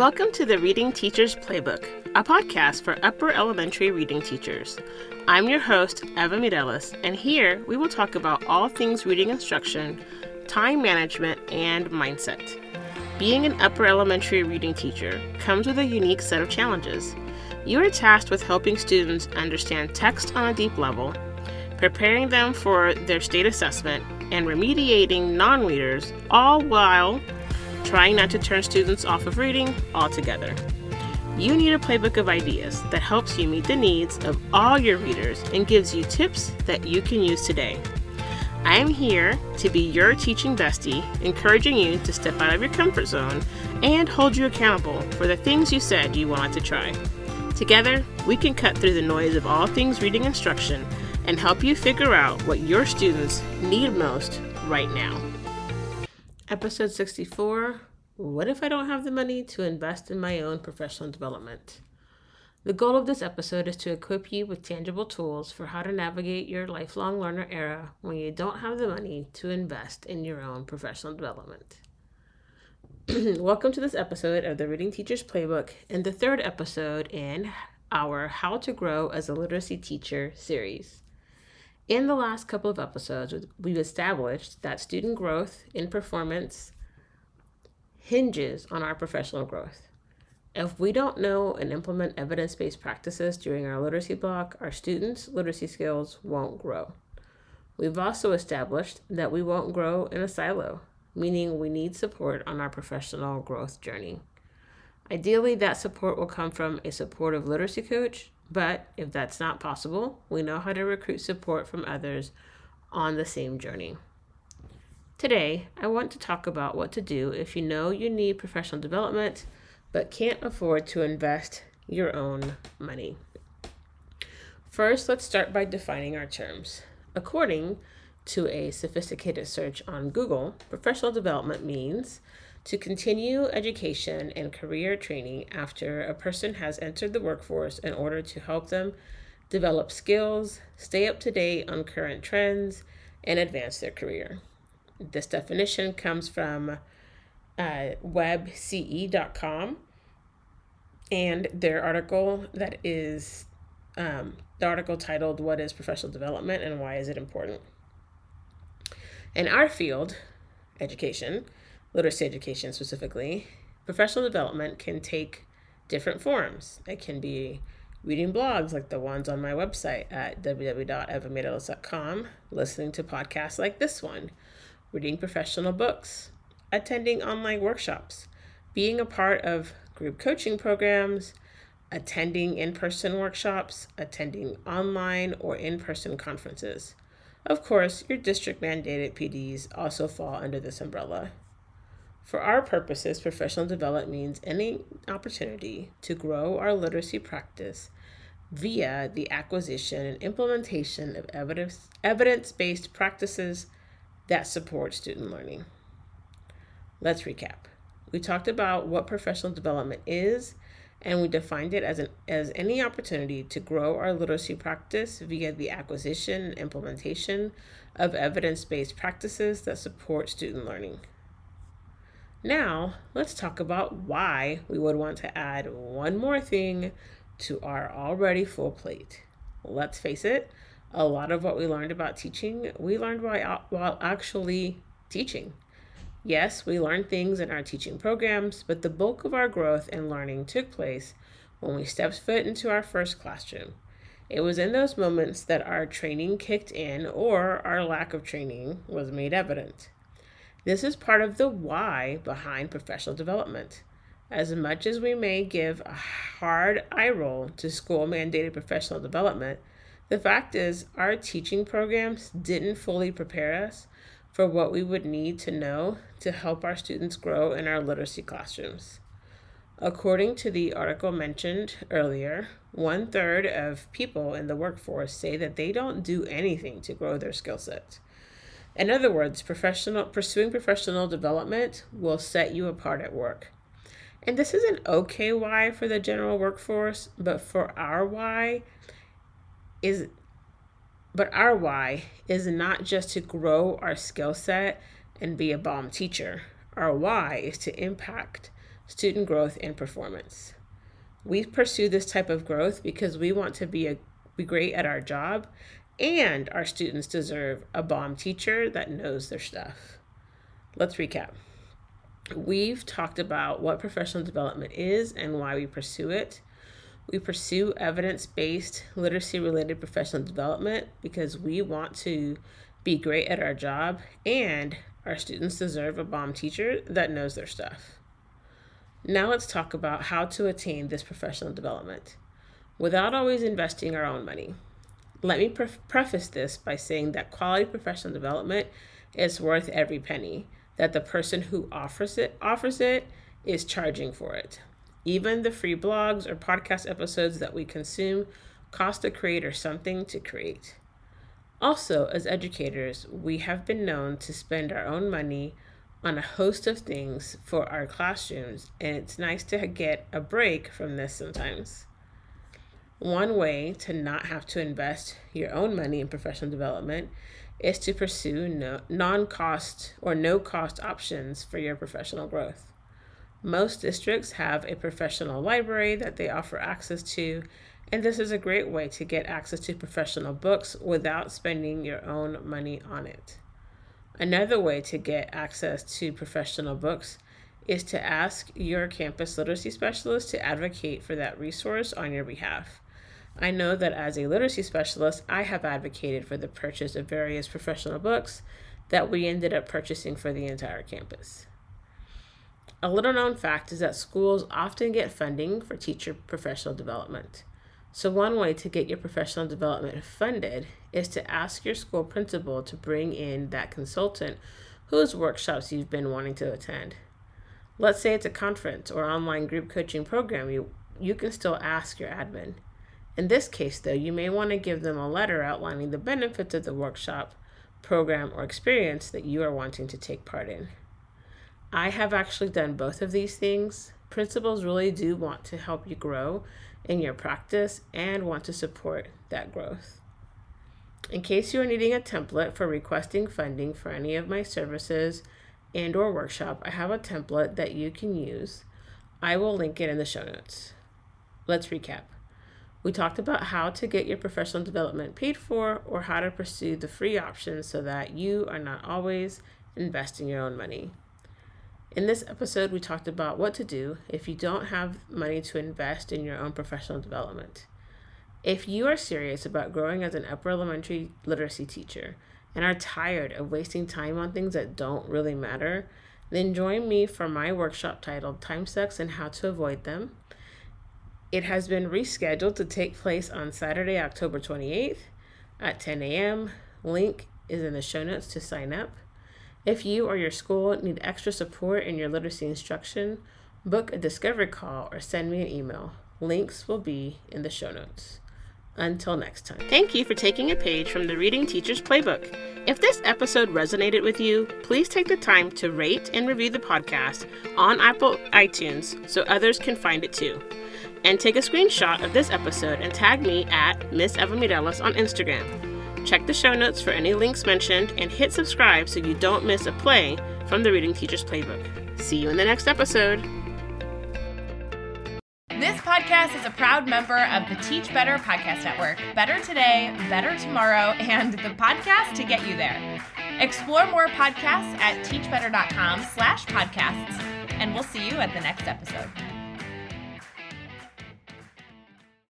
Welcome to the Reading Teacher's Playbook, a podcast for upper elementary reading teachers. I'm your host, Eva Mireles, and here we will talk about all things reading instruction, time management, and mindset. Being an upper elementary reading teacher comes with a unique set of challenges. You are tasked with helping students understand text on a deep level, preparing them for their state assessment, and remediating non readers, all while trying not to turn students off of reading altogether. You need a playbook of ideas that helps you meet the needs of all your readers and gives you tips that you can use today. I am here to be your teaching bestie, encouraging you to step out of your comfort zone and hold you accountable for the things you said you wanted to try. Together, we can cut through the noise of all things reading instruction and help you figure out what your students need most right now. Episode 64 What if I don't have the money to invest in my own professional development? The goal of this episode is to equip you with tangible tools for how to navigate your lifelong learner era when you don't have the money to invest in your own professional development. Welcome to this episode of the Reading Teacher's Playbook and the third episode in our How to Grow as a Literacy Teacher series. In the last couple of episodes, we've established that student growth in performance hinges on our professional growth. If we don't know and implement evidence based practices during our literacy block, our students' literacy skills won't grow. We've also established that we won't grow in a silo, meaning we need support on our professional growth journey. Ideally, that support will come from a supportive literacy coach but if that's not possible, we know how to recruit support from others on the same journey. Today, I want to talk about what to do if you know you need professional development but can't afford to invest your own money. First, let's start by defining our terms. According to a sophisticated search on Google, professional development means to continue education and career training after a person has entered the workforce in order to help them develop skills, stay up to date on current trends, and advance their career. This definition comes from uh, webce.com and their article that is um, the article titled What is Professional Development and Why is it Important? In our field, education, literacy education specifically, professional development can take different forms. It can be reading blogs like the ones on my website at www.evamireles.com, listening to podcasts like this one, reading professional books, attending online workshops, being a part of group coaching programs, attending in person workshops, attending online or in person conferences. Of course, your district mandated PDs also fall under this umbrella. For our purposes, professional development means any opportunity to grow our literacy practice via the acquisition and implementation of evidence evidence-based practices that support student learning. Let's recap. We talked about what professional development is and we defined it as an as any opportunity to grow our literacy practice via the acquisition and implementation of evidence-based practices that support student learning. Now, let's talk about why we would want to add one more thing to our already full plate. Let's face it, a lot of what we learned about teaching, we learned while, while actually teaching. Yes, we learned things in our teaching programs, but the bulk of our growth and learning took place when we stepped foot into our first classroom. It was in those moments that our training kicked in or our lack of training was made evident. This is part of the why behind professional development. As much as we may give a hard eye roll to school mandated professional development, the fact is our teaching programs didn't fully prepare us for what we would need to know to help our students grow in our literacy classrooms. According to the article mentioned earlier, one third of people in the workforce say that they don't do anything to grow their skill set. In other words, professional pursuing professional development will set you apart at work. And this is an okay why for the general workforce, but for our why is but our why is not just to grow our skill set and be a bomb teacher. Our why is to impact student growth, and performance. We pursue this type of growth because we want to be, a, be great at our job and our students deserve a bomb teacher that knows their stuff. Let's recap. We've talked about what professional development is and why we pursue it. We pursue evidence based literacy related professional development because we want to be great at our job and our students deserve a bomb teacher that knows their stuff. Now let's talk about how to attain this professional development without always investing our own money. Let me pre- preface this by saying that quality professional development is worth every penny that the person who offers it offers it is charging for it. Even the free blogs or podcast episodes that we consume cost the creator something to create. Also, as educators, we have been known to spend our own money on a host of things for our classrooms, and it's nice to get a break from this sometimes. One way to not have to invest your own money in professional development is to pursue no, non cost or no cost options for your professional growth. Most districts have a professional library that they offer access to, and this is a great way to get access to professional books without spending your own money on it. Another way to get access to professional books is to ask your campus literacy specialist to advocate for that resource on your behalf. I know that as a literacy specialist, I have advocated for the purchase of various professional books that we ended up purchasing for the entire campus. A little known fact is that schools often get funding for teacher professional development. So, one way to get your professional development funded is to ask your school principal to bring in that consultant whose workshops you've been wanting to attend. Let's say it's a conference or online group coaching program, you, you can still ask your admin. In this case, though, you may want to give them a letter outlining the benefits of the workshop, program, or experience that you are wanting to take part in. I have actually done both of these things. Principals really do want to help you grow in your practice and want to support that growth. In case you are needing a template for requesting funding for any of my services and or workshop, I have a template that you can use. I will link it in the show notes. Let's recap. We talked about how to get your professional development paid for or how to pursue the free options so that you are not always investing your own money. In this episode, we talked about what to do if you don't have money to invest in your own professional development. If you are serious about growing as an upper elementary literacy teacher and are tired of wasting time on things that don't really matter, then join me for my workshop titled Time Sucks and How to Avoid Them it has been rescheduled to take place on Saturday, October 28th at 10 a.m. Link is in the show notes to sign up. If you or your school need extra support in your literacy instruction, book a discovery call or send me an email. Links will be in the show notes. Until next time. Thank you for taking a page from the Reading Teacher's Playbook. If this episode resonated with you, please take the time to rate and review the podcast on Apple iTunes so others can find it too and take a screenshot of this episode and tag me at Miss Eva Mireles on Instagram. Check the show notes for any links mentioned and hit subscribe so you don't miss a play from the Reading Teacher's Playbook. See you in the next episode. This podcast is a proud member of the Teach Better Podcast Network. Better today, better tomorrow, and the podcast to get you there. Explore more podcasts at teachbetter.com slash podcasts, and we'll see you at the next episode.